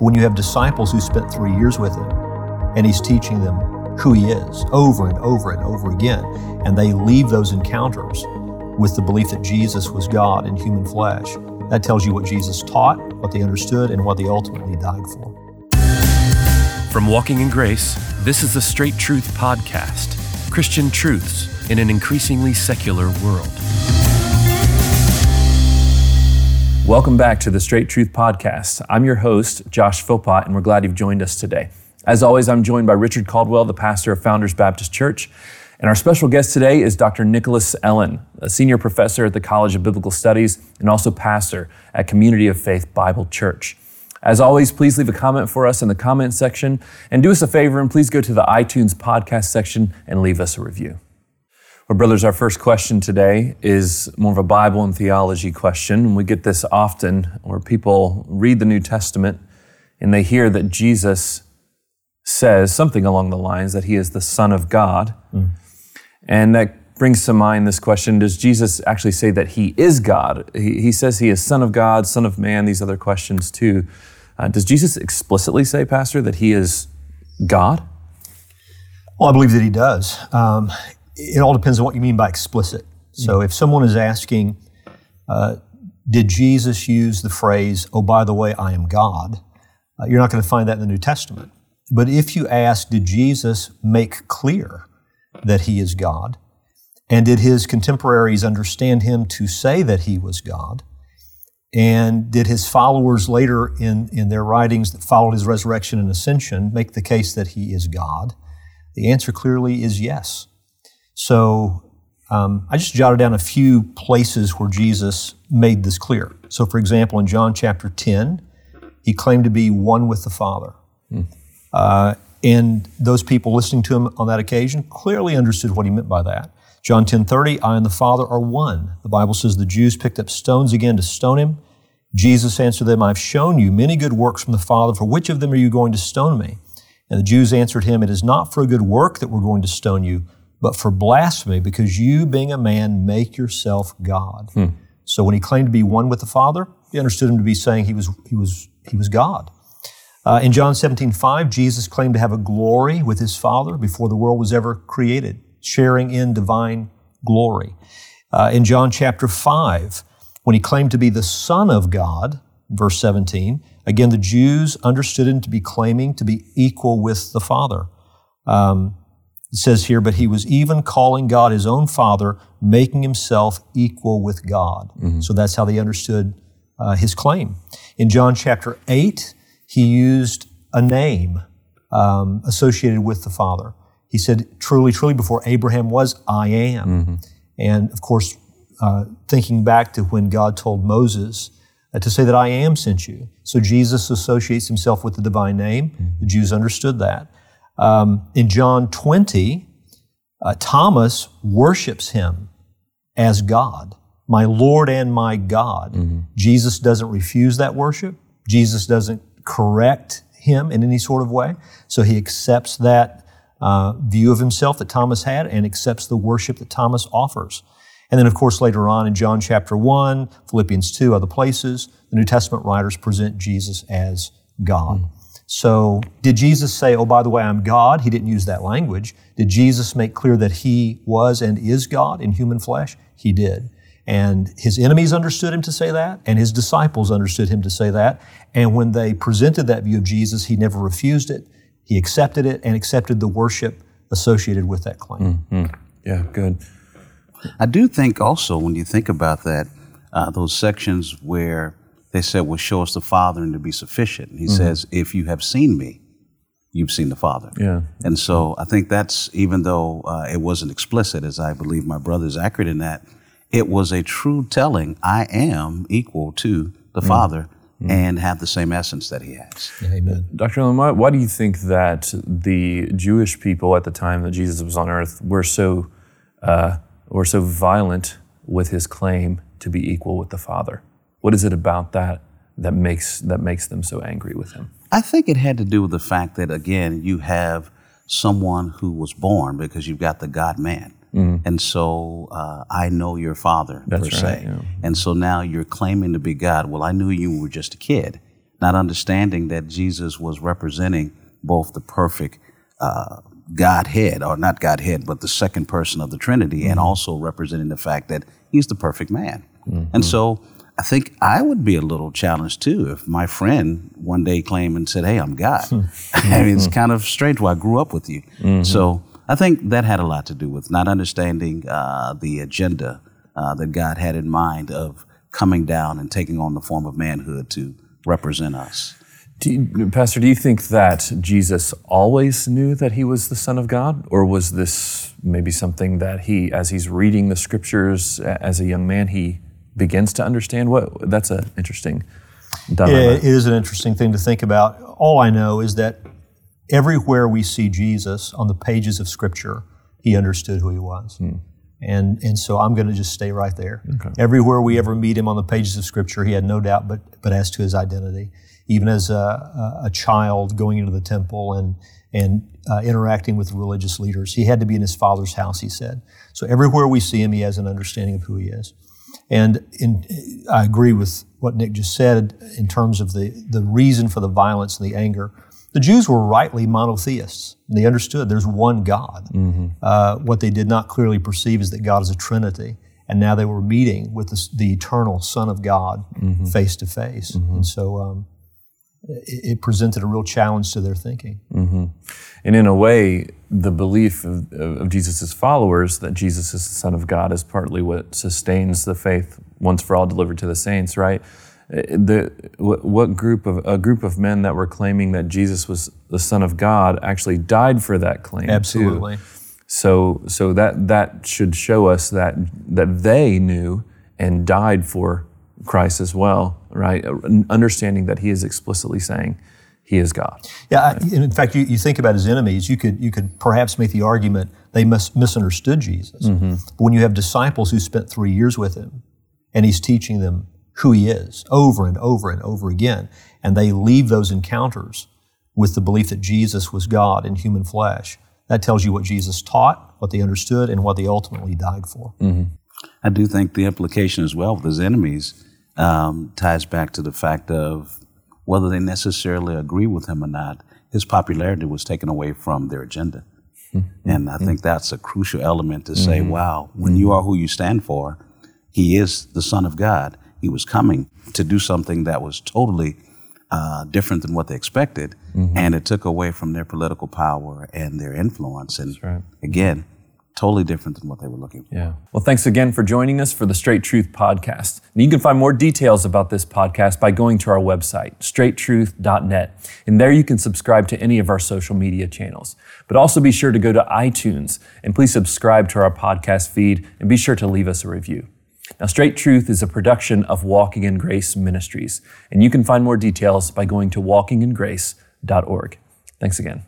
When you have disciples who spent three years with him and he's teaching them who he is over and over and over again, and they leave those encounters with the belief that Jesus was God in human flesh, that tells you what Jesus taught, what they understood, and what they ultimately died for. From Walking in Grace, this is the Straight Truth Podcast Christian truths in an increasingly secular world. Welcome back to the Straight Truth Podcast. I'm your host, Josh Philpott, and we're glad you've joined us today. As always, I'm joined by Richard Caldwell, the pastor of Founders Baptist Church. And our special guest today is Dr. Nicholas Ellen, a senior professor at the College of Biblical Studies and also pastor at Community of Faith Bible Church. As always, please leave a comment for us in the comment section and do us a favor and please go to the iTunes podcast section and leave us a review. Well, brothers, our first question today is more of a Bible and theology question. We get this often where people read the New Testament and they hear that Jesus says something along the lines that he is the Son of God. Mm. And that brings to mind this question Does Jesus actually say that he is God? He, he says he is Son of God, Son of Man, these other questions too. Uh, does Jesus explicitly say, Pastor, that he is God? Well, I believe that he does. Um, it all depends on what you mean by explicit. So if someone is asking, uh, did Jesus use the phrase, oh, by the way, I am God? Uh, you're not going to find that in the New Testament. But if you ask, did Jesus make clear that he is God? And did his contemporaries understand him to say that he was God? And did his followers later in, in their writings that followed his resurrection and ascension make the case that he is God? The answer clearly is yes. So um, I just jotted down a few places where Jesus made this clear. So, for example, in John chapter 10, he claimed to be one with the Father. Mm. Uh, and those people listening to him on that occasion clearly understood what he meant by that. John 10:30, I and the Father are one. The Bible says the Jews picked up stones again to stone him. Jesus answered them, I've shown you many good works from the Father. For which of them are you going to stone me? And the Jews answered him, It is not for a good work that we're going to stone you, but for blasphemy, because you, being a man, make yourself God. Hmm. So when he claimed to be one with the Father, he understood him to be saying he was, he was, he was God. Uh, in John 17, 5, Jesus claimed to have a glory with his Father before the world was ever created, sharing in divine glory. Uh, in John chapter 5, when he claimed to be the Son of God, verse 17, again, the Jews understood him to be claiming to be equal with the Father. Um, it says here, but he was even calling God his own Father, making himself equal with God. Mm-hmm. So that's how they understood uh, his claim. In John chapter 8, he used a name um, associated with the Father. He said, Truly, truly, before Abraham was, I am. Mm-hmm. And of course, uh, thinking back to when God told Moses uh, to say that I am sent you. So Jesus associates himself with the divine name. Mm-hmm. The Jews understood that. Um, in John 20, uh, Thomas worships him as God, my Lord and my God. Mm-hmm. Jesus doesn't refuse that worship. Jesus doesn't correct him in any sort of way. So he accepts that uh, view of himself that Thomas had and accepts the worship that Thomas offers. And then, of course, later on in John chapter 1, Philippians 2, other places, the New Testament writers present Jesus as God. Mm. So, did Jesus say, Oh, by the way, I'm God? He didn't use that language. Did Jesus make clear that he was and is God in human flesh? He did. And his enemies understood him to say that, and his disciples understood him to say that. And when they presented that view of Jesus, he never refused it. He accepted it and accepted the worship associated with that claim. Mm-hmm. Yeah, good. I do think also when you think about that, uh, those sections where they said, Well, show us the Father and to be sufficient. He mm-hmm. says, If you have seen me, you've seen the Father. Yeah. And so I think that's, even though uh, it wasn't explicit, as I believe my brother is accurate in that, it was a true telling I am equal to the mm-hmm. Father. Mm-hmm. And have the same essence that he has. Amen. Dr. Ellen, why, why do you think that the Jewish people at the time that Jesus was on earth were so uh, were so violent with his claim to be equal with the Father? What is it about that that makes that makes them so angry with him? I think it had to do with the fact that again you have someone who was born because you've got the God Man. Mm. And so uh, I know your father, That's per right, se. Yeah. And so now you're claiming to be God. Well, I knew you were just a kid. not understanding that Jesus was representing both the perfect uh, Godhead, or not Godhead, but the second person of the Trinity, mm-hmm. and also representing the fact that he's the perfect man. Mm-hmm. And so I think I would be a little challenged too if my friend one day came and said, Hey, I'm God. Mm-hmm. I mean, it's kind of strange why I grew up with you. Mm-hmm. So I think that had a lot to do with not understanding uh, the agenda uh, that God had in mind of coming down and taking on the form of manhood to represent us. Do you, Pastor, do you think that Jesus always knew that he was the Son of God? Or was this maybe something that he, as he's reading the scriptures as a young man, he begins to understand? What That's an interesting dilemma. It is an interesting thing to think about. All I know is that everywhere we see Jesus on the pages of Scripture, he understood who he was. Hmm. And, and so I'm going to just stay right there. Okay. Everywhere we ever meet him on the pages of Scripture, he had no doubt but, but as to his identity. Even as a, a child going into the temple and, and uh, interacting with religious leaders, he had to be in his father's house, he said. So everywhere we see him, he has an understanding of who he is. And in, I agree with what Nick just said in terms of the, the reason for the violence and the anger. The Jews were rightly monotheists. They understood there's one God. Mm-hmm. Uh, what they did not clearly perceive is that God is a Trinity. And now they were meeting with the, the eternal Son of God face to face. And so um, it, it, presented a real challenge to their thinking. Mm-hmm. And in a way, the belief of, of Jesus' followers that Jesus is the Son of God is partly what sustains the faith once for all delivered to the saints, right? the what group of a group of men that were claiming that Jesus was the Son of God actually died for that claim. Absolutely. Too. So so that that should show us that that they knew and died for Christ as well, right? Understanding that He is explicitly saying He is God. Yeah. Right? in fact, you, you think about His enemies. You could you could perhaps make the argument they mis- misunderstood Jesus. Mm-hmm. But when you have disciples who spent three years with Him, and He's teaching them who he is over and over and over again. And they leave those encounters with the belief that Jesus was God in human flesh. That tells you what Jesus taught, what they understood, and what they ultimately died for. Mm-hmm. I do think the implication as well with his enemies um, ties back to the fact of whether they necessarily agree with him or not, his popularity was taken away from their agenda. Mm-hmm. And I think that's a crucial element to say, mm-hmm. wow, when you are who you stand for, he is the Son of God he was coming to do something that was totally uh, different than what they expected, mm-hmm. and it took away from their political power and their influence. And right. again, totally different than what they were looking for. Yeah. Well, thanks again for joining us for the Straight Truth podcast. And you can find more details about this podcast by going to our website, straighttruth.net. And there you can subscribe to any of our social media channels. But also be sure to go to iTunes and please subscribe to our podcast feed and be sure to leave us a review. Now, Straight Truth is a production of Walking in Grace Ministries, and you can find more details by going to walkingingrace.org. Thanks again.